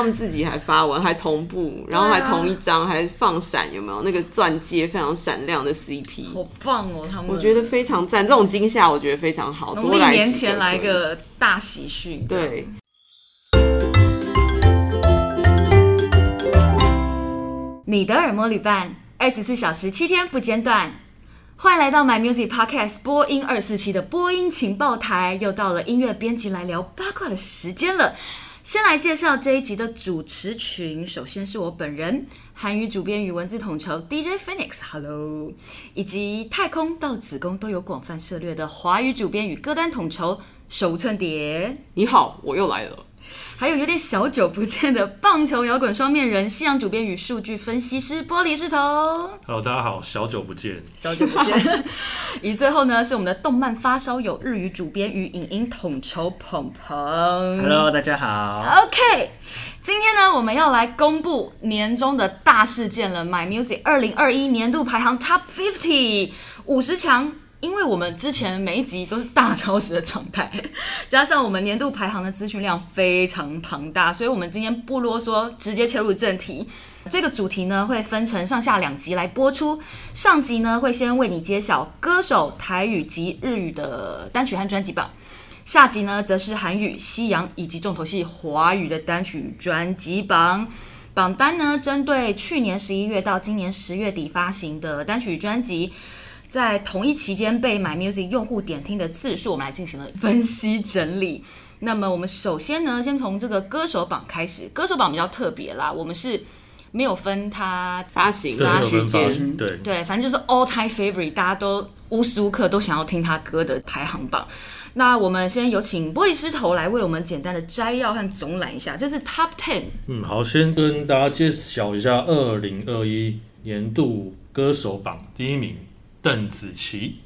他们自己还发文，还同步，然后还同一张，还放闪，有没有那个钻戒非常闪亮的 CP？好棒哦，他们我觉得非常赞，这种惊吓我觉得非常好。农历年前来个大喜讯，对。你的耳膜旅伴，二十四小时七天不间断。欢迎来到 My Music Podcast 播音二四七的播音情报台，又到了音乐编辑来聊八卦的时间了。先来介绍这一集的主持群，首先是我本人，韩语主编与文字统筹 DJ Phoenix，Hello，以及太空到子宫都有广泛涉猎的华语主编与歌单统筹手无寸铁，你好，我又来了。还有有点小久不见的棒球摇滚双面人，西洋主编与数据分析师玻璃石头。Hello，大家好，小久不见，小久不见。以最后呢，是我们的动漫发烧友日语主编与影音统筹鹏鹏。Hello，大家好。OK，今天呢，我们要来公布年终的大事件了，My Music 二零二一年度排行 Top Fifty 五十强。因为我们之前每一集都是大超时的状态，加上我们年度排行的资讯量非常庞大，所以我们今天不啰嗦，直接切入正题。这个主题呢，会分成上下两集来播出。上集呢，会先为你揭晓歌手台语及日语的单曲和专辑榜，下集呢，则是韩语、西洋以及重头戏华语的单曲专辑榜。榜单呢，针对去年十一月到今年十月底发行的单曲专辑。在同一期间被 My Music 用户点听的次数，我们来进行了分析整理。那么我们首先呢，先从这个歌手榜开始。歌手榜比较特别啦，我们是没有分它发行发时间，对对，反正就是 All Time Favorite，大家都无时无刻都想要听他歌的排行榜。那我们先有请玻璃师头来为我们简单的摘要和总览一下，这是 Top Ten。嗯，好，先跟大家揭晓一下二零二一年度歌手榜第一名。邓紫棋，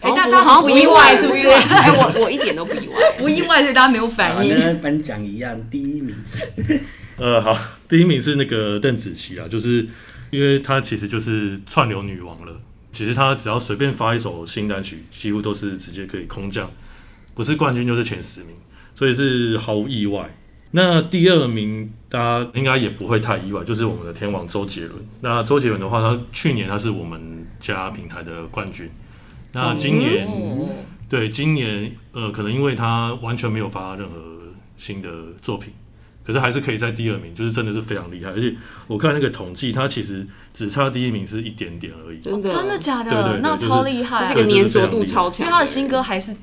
哎、欸，大家好像不意外，是不是？哎，我 我一点都不意外，不意外，所以大家没有反应。跟颁奖一样，第一名是，呃，好，第一名是那个邓紫棋啊，就是因为她其实就是串流女王了。其实她只要随便发一首新单曲，几乎都是直接可以空降，不是冠军就是前十名，所以是毫无意外。那第二名大家应该也不会太意外，就是我们的天王周杰伦。那周杰伦的话，他去年他是我们家平台的冠军。那今年，哦、对今年呃，可能因为他完全没有发任何新的作品，可是还是可以在第二名，就是真的是非常厉害。而且我看那个统计，他其实只差第一名是一点点而已。真的？真的假的？对对对，那超厉害，这个粘着度超强，因为他的新歌还是。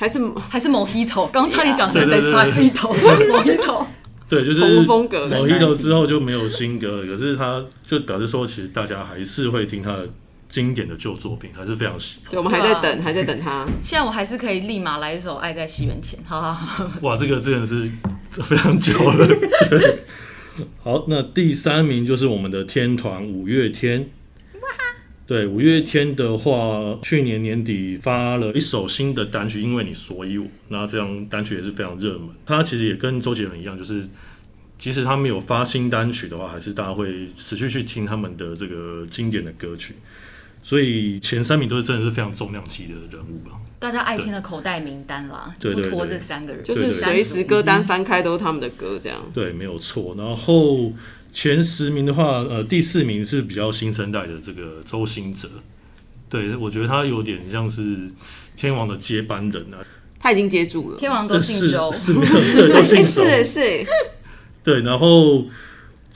还是还是 Mojito，刚才你讲成 Despacito，Mojito，对，就是风格 Mojito 之后就没有新歌了，可是他就表示说，其实大家还是会听他的经典的旧作品，还是非常喜欢。对，我们还在等，还在等他。现在我还是可以立马来一首《爱在西元前》，好好好。哇，这个真的是非常久了。对，好，那第三名就是我们的天团五月天。对，五月天的话，去年年底发了一首新的单曲《因为你所以我》，那这张单曲也是非常热门。他其实也跟周杰伦一样，就是即使他没有发新单曲的话，还是大家会持续去听他们的这个经典的歌曲。所以前三名都是真的是非常重量级的人物吧？大家爱听的口袋名单啦，不拖这三个人，就是随时歌单翻开都是他们的歌，这样。对，没有错。然后。前十名的话，呃，第四名是比较新生代的这个周兴哲，对，我觉得他有点像是天王的接班人啊，他已经接住了，天王都姓周，是没有对，都姓周，是是，对，然后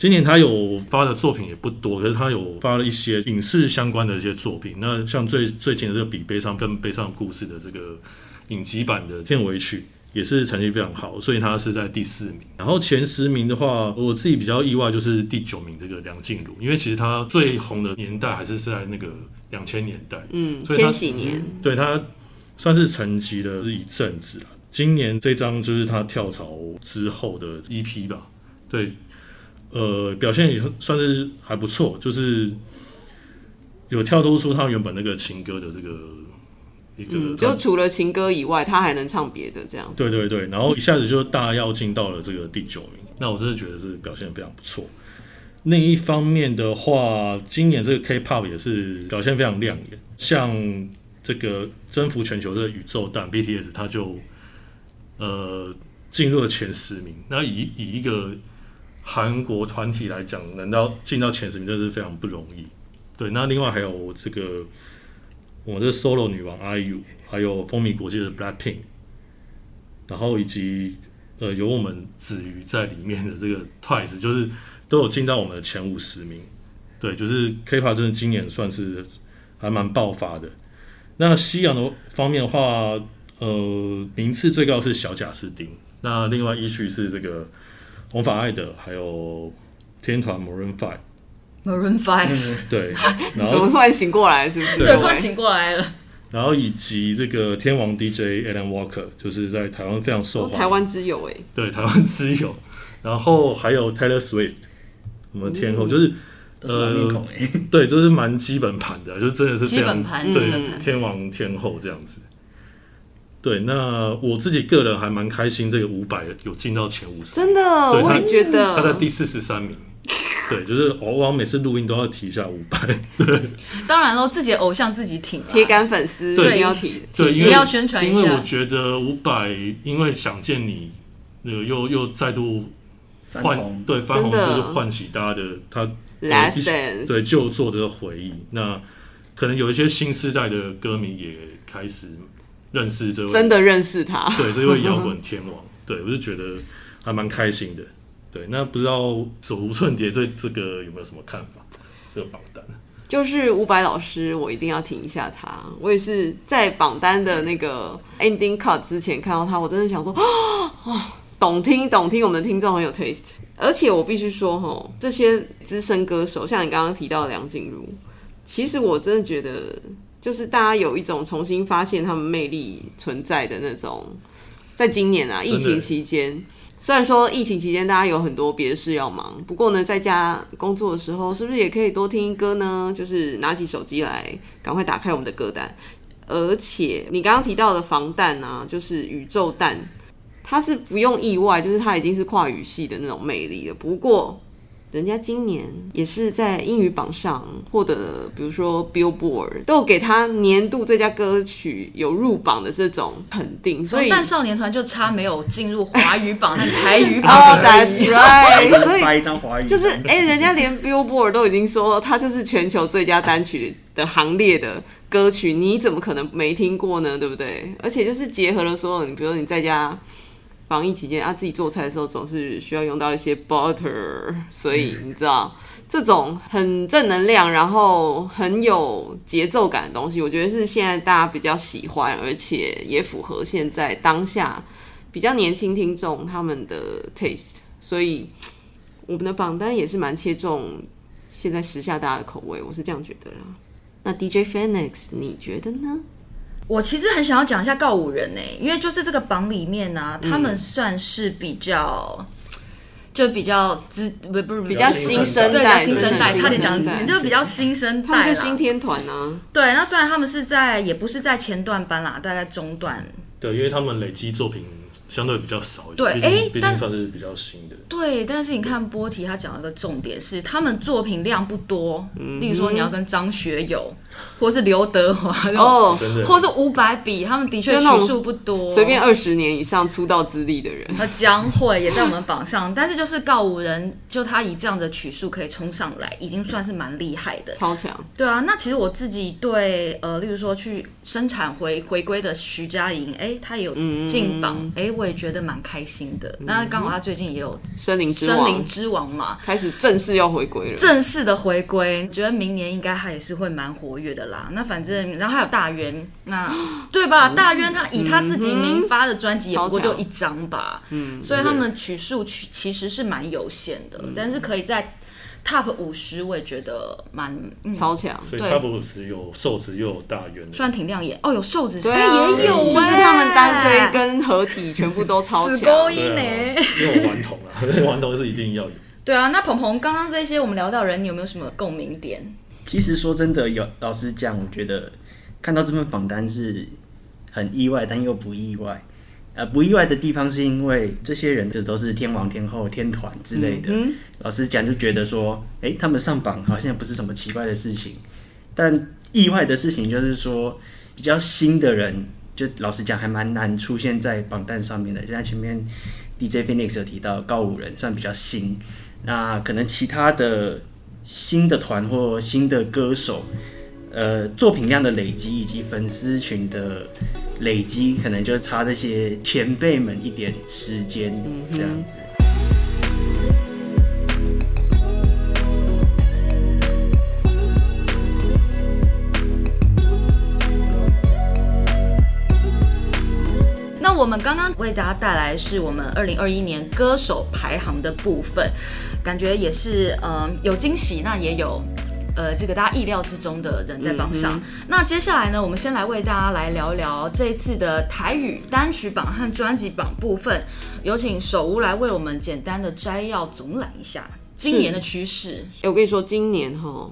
今年他有发的作品也不多，可是他有发了一些影视相关的一些作品，那像最最近的这个比悲伤更悲伤故事的这个影集版的片尾曲。也是成绩非常好，所以他是在第四名。然后前十名的话，我自己比较意外就是第九名这个梁静茹，因为其实他最红的年代还是在那个两千年代，嗯，所以千禧年，嗯、对他算是沉寂了一阵子了。今年这张就是他跳槽之后的 EP 吧，对，呃，表现也算是还不错，就是有跳脱出他原本那个情歌的这个。一个、嗯，就除了情歌以外，他还能唱别的这样。对对对，然后一下子就大跃进到了这个第九名，那我真的觉得是表现非常不错。另一方面的话，今年这个 K-pop 也是表现非常亮眼，像这个征服全球的宇宙蛋 BTS，他就呃进入了前十名。那以以一个韩国团体来讲，能到进到前十名，真的是非常不容易。对，那另外还有这个我们的 solo 女王 IU，还有风靡国际的 Blackpink，然后以及呃有我们子瑜在里面的这个 Twice，就是都有进到我们的前五十名。对，就是 K-pop 真的今年算是还蛮爆发的。那西洋的方面的话，呃，名次最高是小贾斯汀，那另外一序是这个红发爱德，还有天团 Maroon Five。Maroon Five，对，然后怎么突然醒过来？是不是？对，突然醒过来了。然后以及这个天王 DJ Alan Walker，就是在台湾非常受欢迎，台湾之友哎，对，台湾之友。然后还有 Taylor Swift，我们天后就是。呃，对，都是蛮基本盘的，就真的是非常对天王天后这样子。对，那我自己个人还蛮开心，这个五百有进到前五十，真的，我也觉得他在第四十三名。对，就是我我每次录音都要提一下五百。对，当然喽，自己的偶像自己挺，铁杆粉丝对要提，对，因为要宣传一下。因为我觉得五百因为想见你，那个又又再度唤对翻红，就是唤起大家的他。对旧作的回忆，那可能有一些新时代的歌迷也开始认识这位，真的认识他，对这位摇滚 天王，对我就觉得还蛮开心的。对，那不知道手无寸铁对这个有没有什么看法？这个榜单就是伍佰老师，我一定要听一下他。我也是在榜单的那个 ending cut 之前看到他，我真的想说，哦，懂听懂听，我们的听众很有 taste。而且我必须说，哈，这些资深歌手，像你刚刚提到的梁静茹，其实我真的觉得，就是大家有一种重新发现他们魅力存在的那种。在今年啊，疫情期间，虽然说疫情期间大家有很多别的事要忙，不过呢，在家工作的时候，是不是也可以多听歌呢？就是拿起手机来，赶快打开我们的歌单。而且你刚刚提到的防弹啊，就是宇宙弹，它是不用意外，就是它已经是跨语系的那种魅力了。不过，人家今年也是在英语榜上获得，比如说 Billboard 都有给他年度最佳歌曲有入榜的这种肯定。所以，但少年团就差没有进入华语榜和台语榜。哦、oh,，That's right。所以发一张华语，就是哎、欸，人家连 Billboard 都已经说他就是全球最佳单曲的行列的歌曲，你怎么可能没听过呢？对不对？而且就是结合了所有，你比如说你在家。防疫期间啊，自己做菜的时候总是需要用到一些 butter，所以你知道这种很正能量，然后很有节奏感的东西，我觉得是现在大家比较喜欢，而且也符合现在当下比较年轻听众他们的 taste，所以我们的榜单也是蛮切中现在时下大家的口味，我是这样觉得啦。那 DJ Phoenix 你觉得呢？我其实很想要讲一下告五人呢，因为就是这个榜里面呢、啊，他们算是比较，嗯、就比较资不不是比较新生代，新生代，差点讲，就比较新生代，他们就新天团啊。对，那虽然他们是在，也不是在前段班啦，大概中段。对，因为他们累积作品。相对比较少一点，对，哎、欸，毕竟算是比较新的。对，但是你看波提他讲了个重点是，他们作品量不多。嗯，例如说你要跟张学友，或是刘德华哦，或是伍佰比，他们的确曲数不多，随便二十年以上出道资历的人。那江蕙也在我们榜上，但是就是告五人，就他以这样的曲数可以冲上来，已经算是蛮厉害的，超强。对啊，那其实我自己对呃，例如说去生产回回归的徐佳莹，哎、欸，他也有进榜，哎、嗯。我也觉得蛮开心的。那刚好他最近也有《森林之森林之王》嘛，开始正式要回归了。正式的回归，觉得明年应该他也是会蛮活跃的啦。那反正，然后还有大渊，那 对吧？大渊他以他自己名发的专辑也不过就一张吧，嗯，所以他们的曲数曲其实是蛮有限的，但是可以在。Top 五十我也觉得蛮、嗯、超强，所以 Top 五十有瘦子又有大圆，虽然挺亮眼哦，有瘦子，对、啊、也有，就是他们单飞跟合体全部都超强，啊、因为我顽童啊，顽童是一定要有。对啊，那鹏鹏刚刚这些我们聊到人，你有没有什么共鸣点？其实说真的，有老实讲，我觉得看到这份榜单是很意外，但又不意外。呃，不意外的地方是因为这些人就都是天王天后天团之类的。嗯、老实讲，就觉得说，哎、欸，他们上榜好像不是什么奇怪的事情。但意外的事情就是说，比较新的人，就老实讲还蛮难出现在榜单上面的。就像前面 DJ Phoenix 有提到，告五人算比较新。那可能其他的新的团或新的歌手，呃，作品量的累积以及粉丝群的累积，可能就差这些前辈们一点时间这样子。嗯我们刚刚为大家带来是我们二零二一年歌手排行的部分，感觉也是嗯、呃、有惊喜，那也有呃这个大家意料之中的人在榜上。嗯、那接下来呢，我们先来为大家来聊一聊这一次的台语单曲榜和专辑榜部分，有请手无来为我们简单的摘要总览一下今年的趋势。我跟你说，今年哈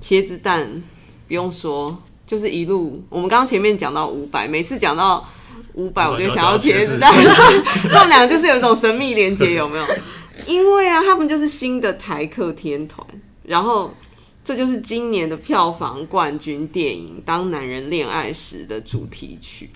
茄子蛋不用说，就是一路我们刚刚前面讲到五百，每次讲到。五百，我就想要茄子蛋，他们两个就是有一种神秘连接，有没有？因为啊，他们就是新的台客天团，然后这就是今年的票房冠军电影《当男人恋爱时》的主题曲。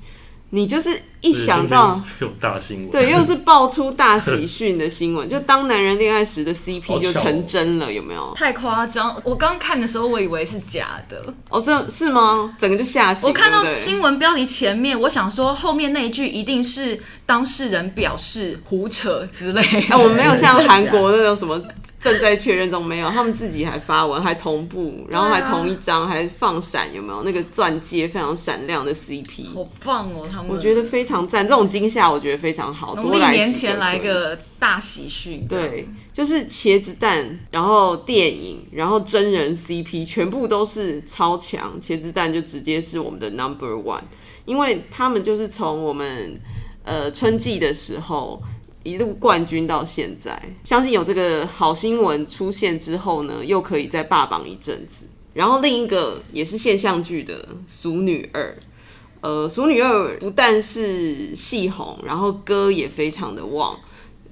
你就是一想到 有大新闻，对，又是爆出大喜讯的新闻，就当男人恋爱时的 CP 就成真了，有没有？太夸张！我刚看的时候，我以为是假的。哦，是是吗？整个就吓死。我看到新闻标题前面，我想说后面那一句一定是当事人表示胡扯之类。哎，我们没有像韩国 那种什么。正在确认中，没有，他们自己还发文，还同步，然后还同一张，还放闪，有没有那个钻戒非常闪亮的 CP？好棒哦，他们我觉得非常赞，这种惊吓我觉得非常好。农历年前来个大喜讯，对，就是茄子蛋，然后电影，然后真人 CP，全部都是超强，茄子蛋就直接是我们的 number one，因为他们就是从我们呃春季的时候。一路冠军到现在，相信有这个好新闻出现之后呢，又可以再霸榜一阵子。然后另一个也是现象剧的《俗女二》，呃，《俗女二》不但是戏红，然后歌也非常的旺。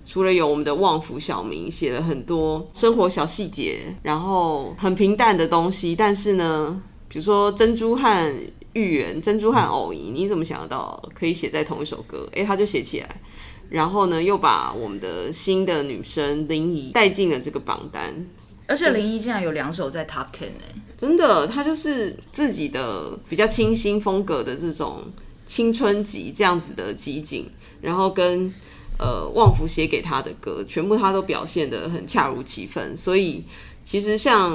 除了有我们的旺福小明写了很多生活小细节，然后很平淡的东西，但是呢，比如说珍珠和芋圆、珍珠和藕姨，你怎么想得到可以写在同一首歌？诶，他就写起来。然后呢，又把我们的新的女生林怡带进了这个榜单，而且林一竟然有两首在 Top Ten 哎，真的，他就是自己的比较清新风格的这种青春集这样子的集锦，然后跟呃旺福写给他的歌，全部他都表现的很恰如其分。所以其实像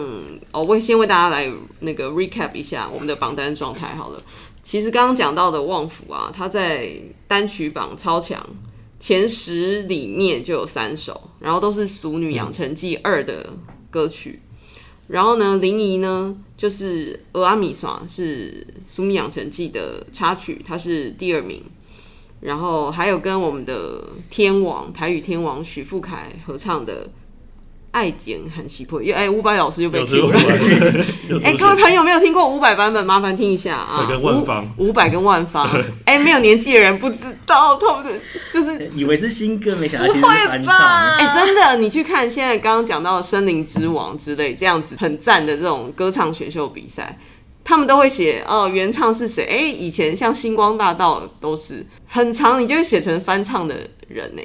哦，我先为大家来那个 recap 一下我们的榜单状态好了。其实刚刚讲到的旺福啊，他在单曲榜超强。前十里面就有三首，然后都是《俗女养成记二》的歌曲。然后呢，林怡呢就是《蚵仔面线》是《苏米养成记》的插曲，它是第二名。然后还有跟我们的天王台语天王许富凯合唱的。爱情很稀薄，又哎，伍佰老师又被 Q 了。哎、欸，各位朋友没有听过伍佰版本，麻烦听一下啊。跟万芳，伍佰跟万芳。哎、欸，没有年纪的人不知道，他们就是 以为是新歌，没想到不会吧？哎、欸，真的，你去看现在刚刚讲到的《森林之王》之类这样子很赞的这种歌唱选秀比赛，他们都会写哦，原唱是谁？哎、欸，以前像星光大道都是很长，你就会写成翻唱的人呢。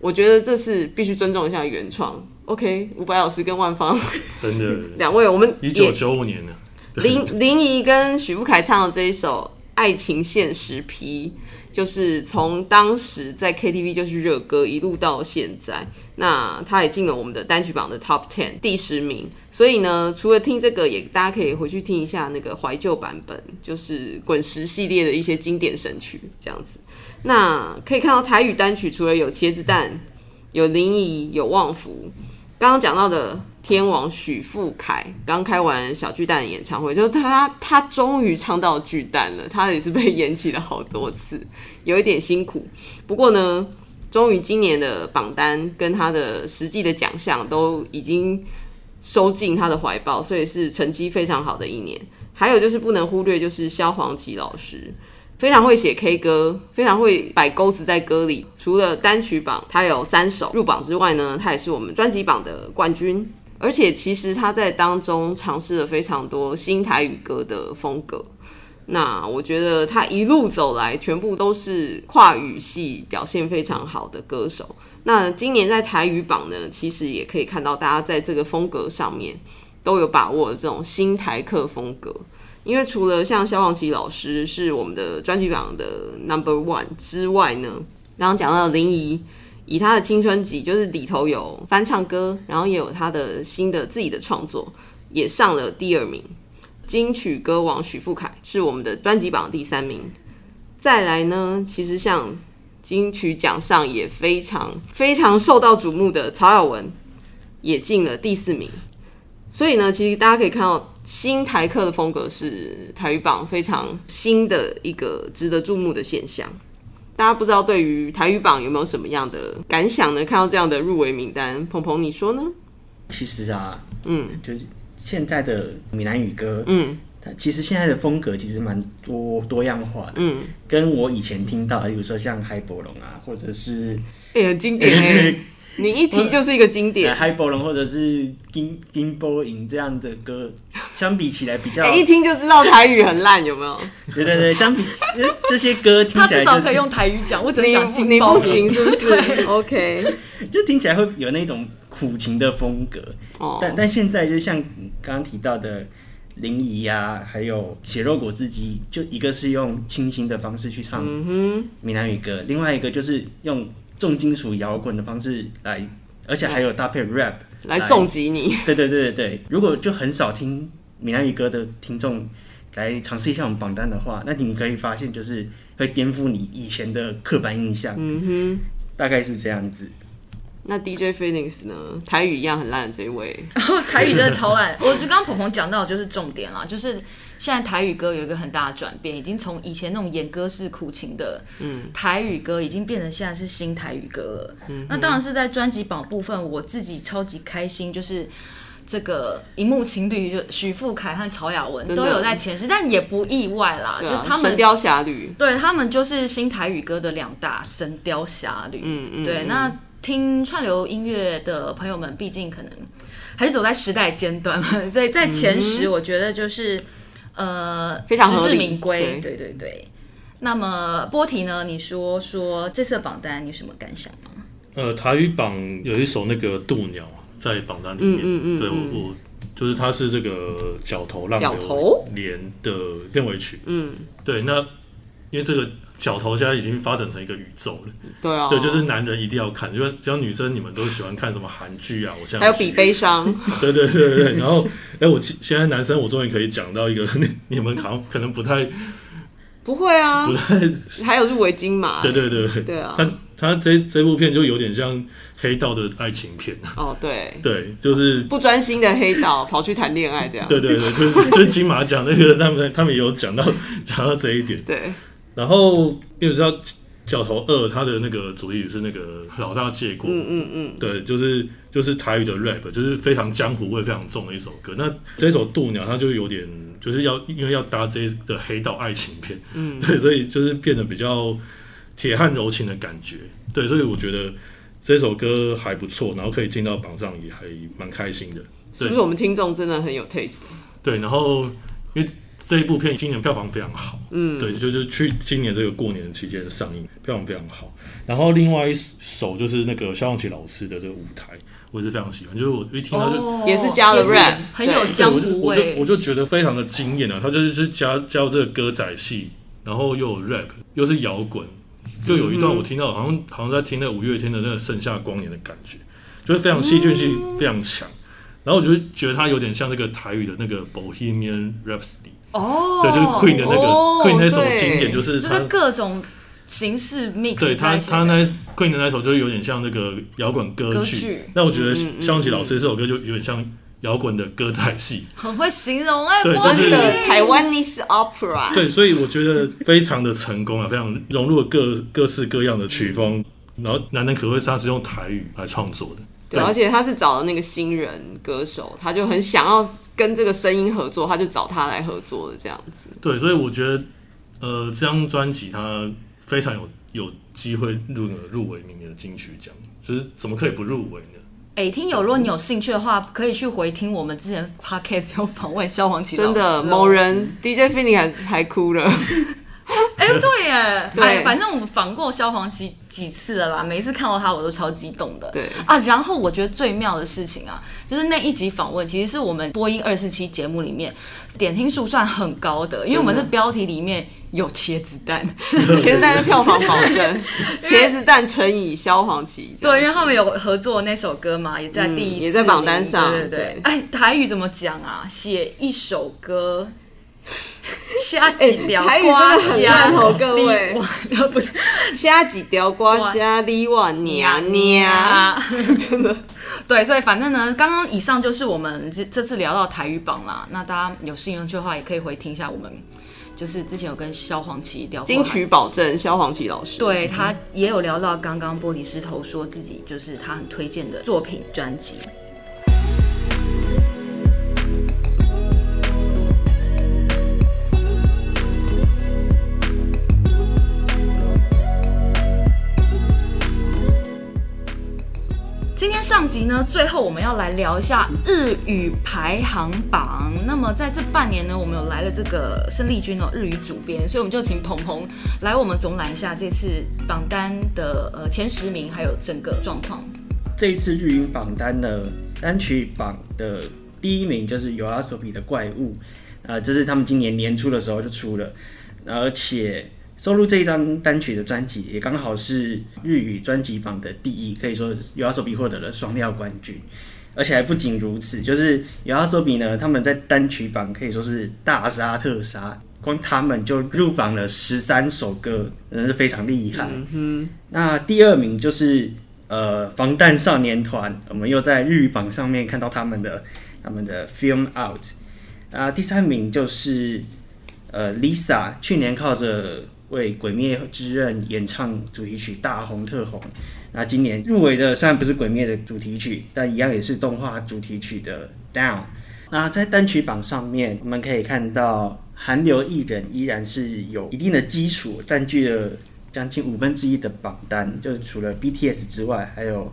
我觉得这是必须尊重一下原创。OK，伍佰老师跟万芳，真的 两位，我们一九九五年的林林怡跟许富凯唱的这一首《爱情现实批》，就是从当时在 KTV 就是热歌，一路到现在，那他也进了我们的单曲榜的 Top Ten 第十名。所以呢，除了听这个，也大家可以回去听一下那个怀旧版本，就是滚石系列的一些经典神曲这样子。那可以看到台语单曲，除了有茄子蛋，有林怡，有旺福。刚刚讲到的天王许富凯刚开完小巨蛋的演唱会，就是他他终于唱到巨蛋了，他也是被延期了好多次，有一点辛苦。不过呢，终于今年的榜单跟他的实际的奖项都已经收进他的怀抱，所以是成绩非常好的一年。还有就是不能忽略，就是萧煌奇老师。非常会写 K 歌，非常会摆钩子在歌里。除了单曲榜他有三首入榜之外呢，他也是我们专辑榜的冠军。而且其实他在当中尝试了非常多新台语歌的风格。那我觉得他一路走来，全部都是跨语系表现非常好的歌手。那今年在台语榜呢，其实也可以看到大家在这个风格上面都有把握这种新台客风格。因为除了像萧煌奇老师是我们的专辑榜的 Number One 之外呢，刚刚讲到林怡，以他的青春集就是里头有翻唱歌，然后也有他的新的自己的创作，也上了第二名。金曲歌王许富凯是我们的专辑榜第三名。再来呢，其实像金曲奖上也非常非常受到瞩目的曹雅文，也进了第四名。所以呢，其实大家可以看到，新台客的风格是台语榜非常新的一个值得注目的现象。大家不知道对于台语榜有没有什么样的感想呢？看到这样的入围名单，鹏鹏你说呢？其实啊，嗯，就是现在的闽南语歌，嗯，它其实现在的风格其实蛮多多样化的，嗯，跟我以前听到的，比如说像海波龙啊，或者是哎、欸，很经典。你一提就是一个经典，海波龙或者是金金波影这样的歌，相比起来比较，一听就知道台语很烂，有没有？对对对，相比这些歌听起来、就是，他至少可以用台语讲，我只能讲金波影，你不行是不是？OK，就听起来会有那种苦情的风格。哦，但但现在就像刚刚提到的林怡啊，还有血肉果汁机，就一个是用清新的方式去唱闽南语歌，嗯、另外一个就是用。重金属摇滚的方式来，而且还有搭配 rap 来重击你。对对对对对，如果就很少听闽南语歌的听众来尝试一下我们榜单的话，那你可以发现就是会颠覆你以前的刻板印象。嗯哼，大概是这样子。那 DJ Phoenix 呢？台语一样很烂的这一位，台语真的超烂。我就刚刚鹏鹏讲到的就是重点啦，就是现在台语歌有一个很大的转变，已经从以前那种演歌式苦情的台语歌，已经变成现在是新台语歌了。嗯、那当然是在专辑榜部分，我自己超级开心，就是这个荧幕情侣就许富凯和曹雅文都有在前十，但也不意外啦。啊、就他们《神雕侠侣》，对他们就是新台语歌的两大《神雕侠侣》。嗯嗯，对那。听串流音乐的朋友们，毕竟可能还是走在时代尖端嘛，所以在前十，我觉得就是、嗯、呃非常实至名归。对对对对。那么波提呢？你说说这次的榜单，你有什么感想吗？呃，台语榜有一首那个《渡鸟》在榜单里面，嗯嗯嗯对我我就是它是这个角头浪流连的片尾曲，嗯，对，那因为这个。角头现在已经发展成一个宇宙了，对啊，对，就是男人一定要看，就像像女生你们都喜欢看什么韩剧啊，我现在还有比悲伤，对对对对，然后哎，我现在男生我终于可以讲到一个你 你们好像可能不太不会啊，不太还有入围金马，对对对对。啊，他他这这部片就有点像黑道的爱情片。哦，对。对，就是不专心的黑道跑去谈恋爱这样，对对对，就是就是金马奖那个他们他们也有讲到讲到这一点，对。然后，因为知道《角头二》它的那个主题曲是那个 老大借过，嗯嗯嗯，对，就是就是台语的 rap，就是非常江湖味非常重的一首歌。那这首《渡鸟》它就有点就是要因为要搭这的黑道爱情片，嗯，对，所以就是变得比较铁汉柔情的感觉，对，所以我觉得这首歌还不错，然后可以进到榜上也还蛮开心的。是不是我们听众真的很有 taste？对，然后因为。这一部片今年票房非常好，嗯，对，就就去今年这个过年期间上映，票房非常好。然后另外一首就是那个萧煌奇老师的这个舞台，我也是非常喜欢。就是我一听到就、哦、也是加了 rap，很有江湖味，我就我就觉得非常的惊艳啊！他就是就是加加这个歌仔戏，然后又有 rap，又是摇滚，就有一段我听到好像好像在听那五月天的那个《盛夏光年》的感觉，就是非常戏剧性非常强。然后我就觉得他有点像那个台语的那个 Bohemian Rhapsody。哦，对，就是 Queen 的那个、哦、Queen 那首经典，就是就是各种形式 mix。对他，他那 Queen 的那首就有点像那个摇滚歌曲。那我觉得萧煌奇老师这首歌就有点像摇滚的歌仔戏，很会形容哎，对，就是台湾 Taiwanese opera。对，所以我觉得非常的成功啊，非常融入了各各式各样的曲风，嗯、然后难能可贵，他是用台语来创作的。对，而且他是找了那个新人歌手，他就很想要跟这个声音合作，他就找他来合作的这样子。对，所以我觉得，呃，这张专辑他非常有有机会入入围明年的金曲奖，就是怎么可以不入围呢？哎、欸，听友，如果你有兴趣的话，可以去回听我们之前 podcast 有访问萧煌奇，真的某人 DJ Finny 还还哭了。哎、欸，对耶，对哎，反正我们访过萧煌奇几次了啦，每一次看到他我都超激动的。对啊，然后我觉得最妙的事情啊，就是那一集访问其实是我们播音二四期节目里面点听数算很高的，因为我们的标题里面有茄子蛋，茄子蛋是票房保证，茄子蛋乘以萧煌奇。对，因为他们有合作那首歌嘛，也在第一、嗯，也在榜单上。对对对，哎，台语怎么讲啊？写一首歌。虾几条瓜虾，各位，不虾几条瓜虾，你我娘娘，真的。对，所以反正呢，刚刚以上就是我们这这次聊到台语榜啦。那大家有兴趣的话，也可以回听一下我们，就是之前有跟萧煌奇聊过金曲保证，萧煌奇老师，对他也有聊到刚刚玻璃石头说自己就是他很推荐的作品专辑。今天上集呢，最后我们要来聊一下日语排行榜。那么在这半年呢，我们有来了这个生力军哦，日语主编，所以我们就请鹏鹏来我们总览一下这次榜单的呃前十名，还有整个状况。这一次日语榜单的单曲榜的第一名就是 YOASOBI 的怪物，呃，这是他们今年年初的时候就出了，而且。收录这一张单曲的专辑也刚好是日语专辑榜的第一，可以说 y o s o b i 获得了双料冠军，而且还不仅如此，就是 y o s o b i 呢，他们在单曲榜可以说是大杀特杀，光他们就入榜了十三首歌，真是非常厉害。那第二名就是呃防弹少年团，我们又在日语榜上面看到他们的他们的 Film Out。啊，第三名就是呃 Lisa，去年靠着为《鬼灭之刃》演唱主题曲大红特红，那今年入围的虽然不是《鬼灭》的主题曲，但一样也是动画主题曲的《Down》。那在单曲榜上面，我们可以看到韩流艺人依然是有一定的基础，占据了将近五分之一的榜单。就是除了 BTS 之外，还有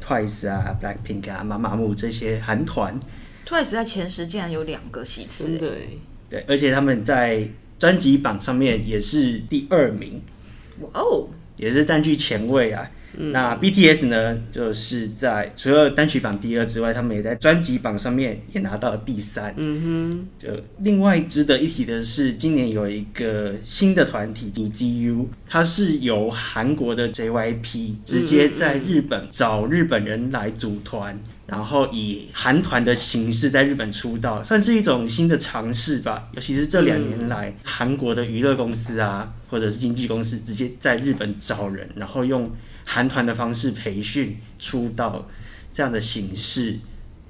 Twice 啊、Blackpink 啊、妈妈木这些韩团。Twice 在前十竟然有两个席次，对对，而且他们在。专辑榜上面也是第二名，哇哦，也是占据前位啊。嗯、那 BTS 呢，就是在除了单曲榜第二之外，他们也在专辑榜上面也拿到了第三。嗯哼，就另外值得一提的是，今年有一个新的团体 NiziU，它是由韩国的 JYP 直接在日本找日本人来组团。然后以韩团的形式在日本出道，算是一种新的尝试吧。尤其是这两年来，韩国的娱乐公司啊，或者是经纪公司，直接在日本找人，然后用韩团的方式培训出道这样的形式。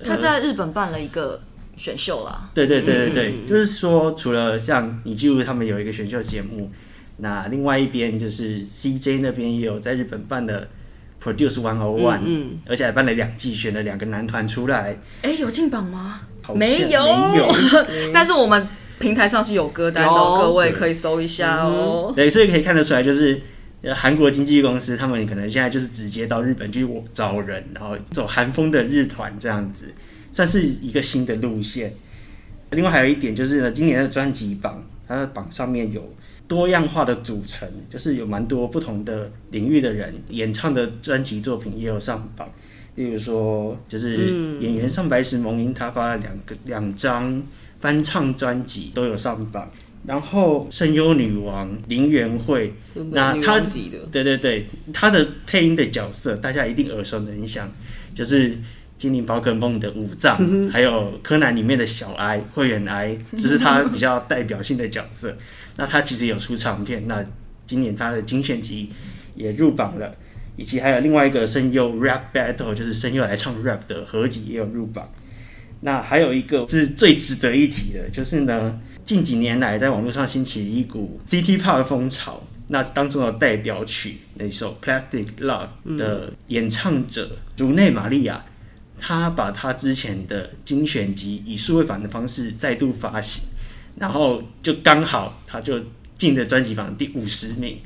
他在日本办了一个选秀啦。对对对对对，嗯、就是说，除了像你记录他们有一个选秀节目，那另外一边就是 CJ 那边也有在日本办的。Produce One O One，嗯，而且还办了两季，选了两个男团出来。哎，有进榜吗？没有，没有。但是我们平台上是有歌单的，各位可以搜一下哦。对，所以可以看得出来，就是韩国经纪公司他们可能现在就是直接到日本去找人，然后走韩风的日团这样子，算是一个新的路线。另外还有一点就是呢，今年的专辑榜，它的榜上面有。多样化的组成，就是有蛮多不同的领域的人演唱的专辑作品也有上榜。例如说，就是演员上白石萌音，他发了两个两张翻唱专辑都有上榜。然后声优女王林元惠，那她对对对，她的配音的角色大家一定耳熟能详，就是精灵宝可梦的五藏，还有柯南里面的小哀会员哀，这是他比较代表性的角色。那他其实有出唱片，那今年他的精选集也入榜了，以及还有另外一个声优 rap battle，就是声优来唱 rap 的合集也有入榜。那还有一个是最值得一提的，就是呢，近几年来在网络上兴起一股 City Pop 风潮，那当中的代表曲那首 Plastic Love 的演唱者竹内玛利亚，他把他之前的精选集以数位版的方式再度发行。然后就刚好，他就进了专辑榜第五十名，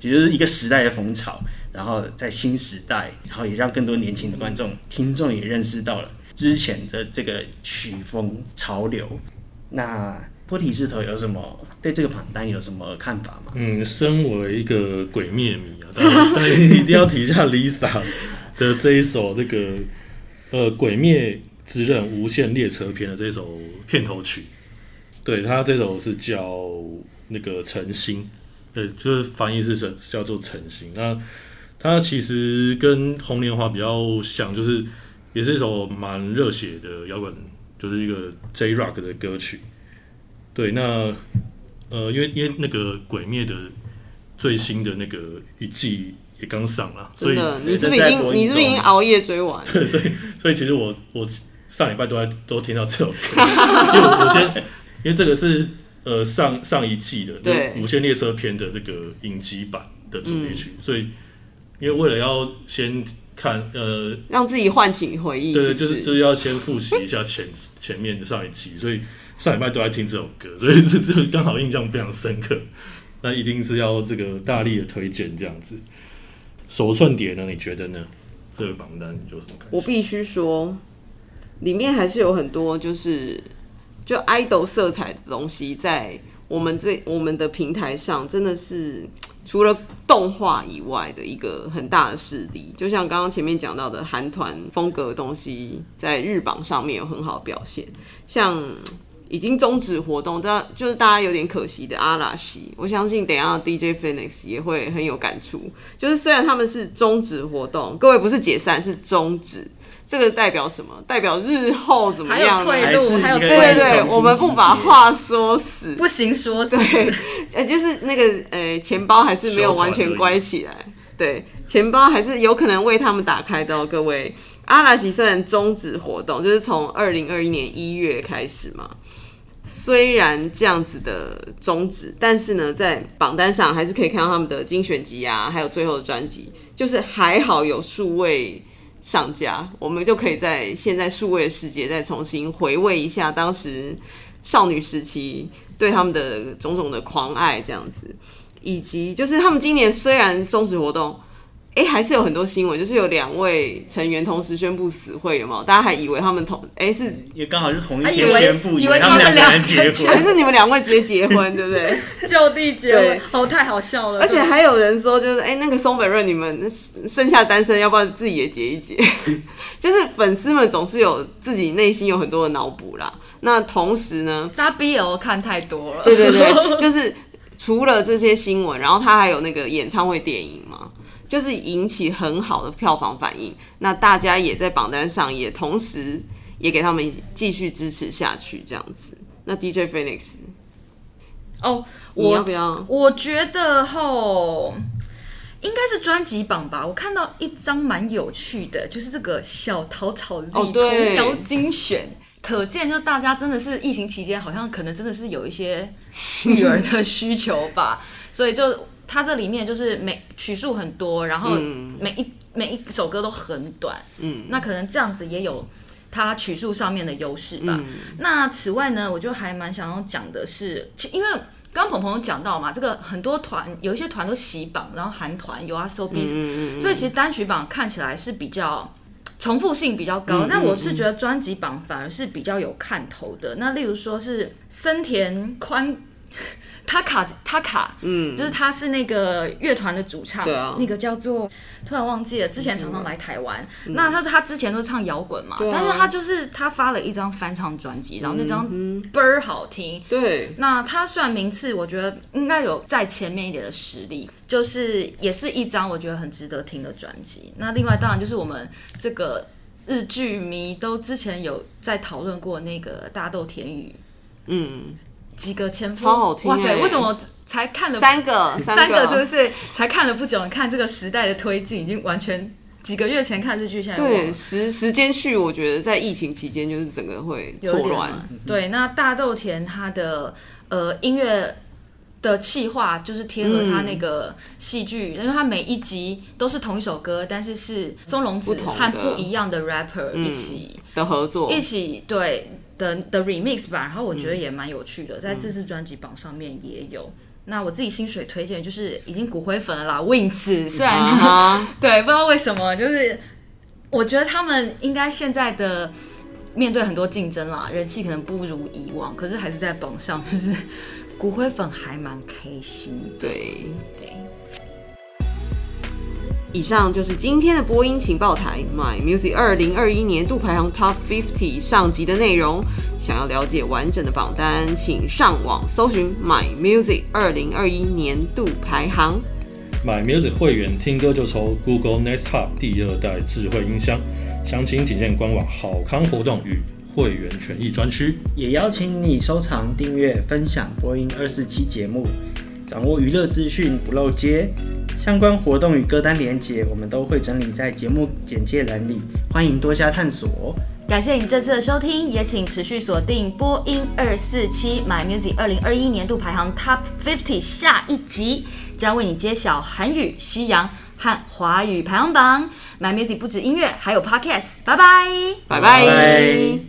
也就是一个时代的风潮。然后在新时代，然后也让更多年轻的观众、听众也认识到了之前的这个曲风潮流。那波提士头有什么对这个榜单有什么看法吗？嗯，身为一个鬼灭迷啊，当然当然一定要提一下 Lisa 的这一首这个呃《鬼灭之刃：无限列车篇》的这首片头曲。对，他这首是叫那个晨星，对，就是翻译是叫叫做晨星。那它其实跟红莲花比较像，就是也是一首蛮热血的摇滚，就是一个 J Rock 的歌曲。对，那呃，因为因为那个鬼灭的最新的那个一季也刚上了，所以你是不是已经你是不是已经熬夜追完？对，所以所以其实我我上礼拜都在都听到这首歌，因为我先因为这个是呃上上一季的对《无限列车篇》的这个影集版的主题曲，嗯、所以。因为为了要先看，呃，让自己唤起回忆，对，就是就是要先复习一下前 前面的上一期，所以上礼拜都在听这首歌，所以这这刚好印象非常深刻。那一定是要这个大力的推荐这样子。手串碟呢？你觉得呢？这个榜单你有什么感？我必须说，里面还是有很多就是就 idol 色彩的东西在我们这我们的平台上，真的是。除了动画以外的一个很大的势力，就像刚刚前面讲到的韩团风格的东西，在日榜上面有很好的表现。像已经终止活动，但就是大家有点可惜的阿拉西，我相信等一下 DJ Phoenix 也会很有感触。就是虽然他们是终止活动，各位不是解散，是终止。这个代表什么？代表日后怎么样？还有退路，还有对对对，我们不把话说死，不行说死。对，呃，就是那个呃，钱包还是没有完全乖起来。对，钱包还是有可能为他们打开的哦，各位。阿拉西虽然终止活动，就是从二零二一年一月开始嘛，虽然这样子的终止，但是呢，在榜单上还是可以看到他们的精选集啊，还有最后的专辑，就是还好有数位。上架，我们就可以在现在数位的世界再重新回味一下当时少女时期对他们的种种的狂爱，这样子，以及就是他们今年虽然终止活动。哎、欸，还是有很多新闻，就是有两位成员同时宣布死会，有没有？大家还以为他们同哎、欸、是也刚好是同一天宣布，以为他们两个人结婚，还是你们两位直接结婚，对不对？就地结婚，哦，太好笑了。而且还有人说，就是哎、欸，那个松本润，你们剩下单身，要不要自己也结一结？就是粉丝们总是有自己内心有很多的脑补啦。那同时呢，大家 BL 看太多了，对对对，就是除了这些新闻，然后他还有那个演唱会电影嘛。就是引起很好的票房反应，那大家也在榜单上，也同时也给他们继续支持下去，这样子。那 DJ Phoenix，哦，我要不要？我觉得吼，应该是专辑榜吧。我看到一张蛮有趣的，就是这个小桃草的童谣精选，可见就大家真的是疫情期间，好像可能真的是有一些育儿的需求吧，所以就。它这里面就是每曲数很多，然后每一、嗯、每一首歌都很短，嗯，那可能这样子也有它曲数上面的优势吧。嗯、那此外呢，我就还蛮想要讲的是，因为刚刚鹏鹏有讲到嘛，这个很多团有一些团都洗榜，然后韩团有啊，SOBIZ，嗯、所以其实单曲榜看起来是比较重复性比较高。那、嗯、我是觉得专辑榜反而是比较有看头的。那例如说是森田宽。他卡他卡，嗯，就是他是那个乐团的主唱，对啊，那个叫做突然忘记了，之前常常来台湾。嗯、那他他之前都唱摇滚嘛，啊、但是他就是他发了一张翻唱专辑，然后那张倍儿好听。对，那他虽然名次我觉得应该有在前面一点的实力，就是也是一张我觉得很值得听的专辑。那另外当然就是我们这个日剧迷都之前有在讨论过那个大豆田雨，嗯。几个前夫，超好听！哇塞，为什么才看了三个？三个是不是才看了不久？你看这个时代的推进，已经完全几个月前看日剧，现在对时时间序，我觉得在疫情期间就是整个会错乱。对，那大豆田他的呃音乐的气化就是贴合他那个戏剧，因为他每一集都是同一首歌，但是是松隆子和不一样的 rapper 一起的合作，一起对。的的 remix 吧，然后我觉得也蛮有趣的，嗯、在这次专辑榜上面也有。嗯、那我自己薪水推荐就是已经骨灰粉了啦，Wings。虽然、uh huh. 对，不知道为什么，就是我觉得他们应该现在的面对很多竞争啦，人气可能不如以往，可是还是在榜上，就是 骨灰粉还蛮开心。对对。以上就是今天的播音情报台 My Music 二零二一年度排行 Top Fifty 上集的内容。想要了解完整的榜单，请上网搜寻 My Music 二零二一年度排行。My Music 会员听歌就抽 Google Nest Hub 第二代智慧音箱，详情请见官网好康活动与会员权益专区。也邀请你收藏、订阅、分享播音二四七节目，掌握娱乐资讯不漏接。相关活动与歌单连结，我们都会整理在节目简介栏里，欢迎多加探索。感谢你这次的收听，也请持续锁定播音二四七 My Music 二零二一年度排行 Top Fifty，下一集将为你揭晓韩语、西洋和华语排行榜。My Music 不止音乐，还有 Podcast。拜拜，拜拜。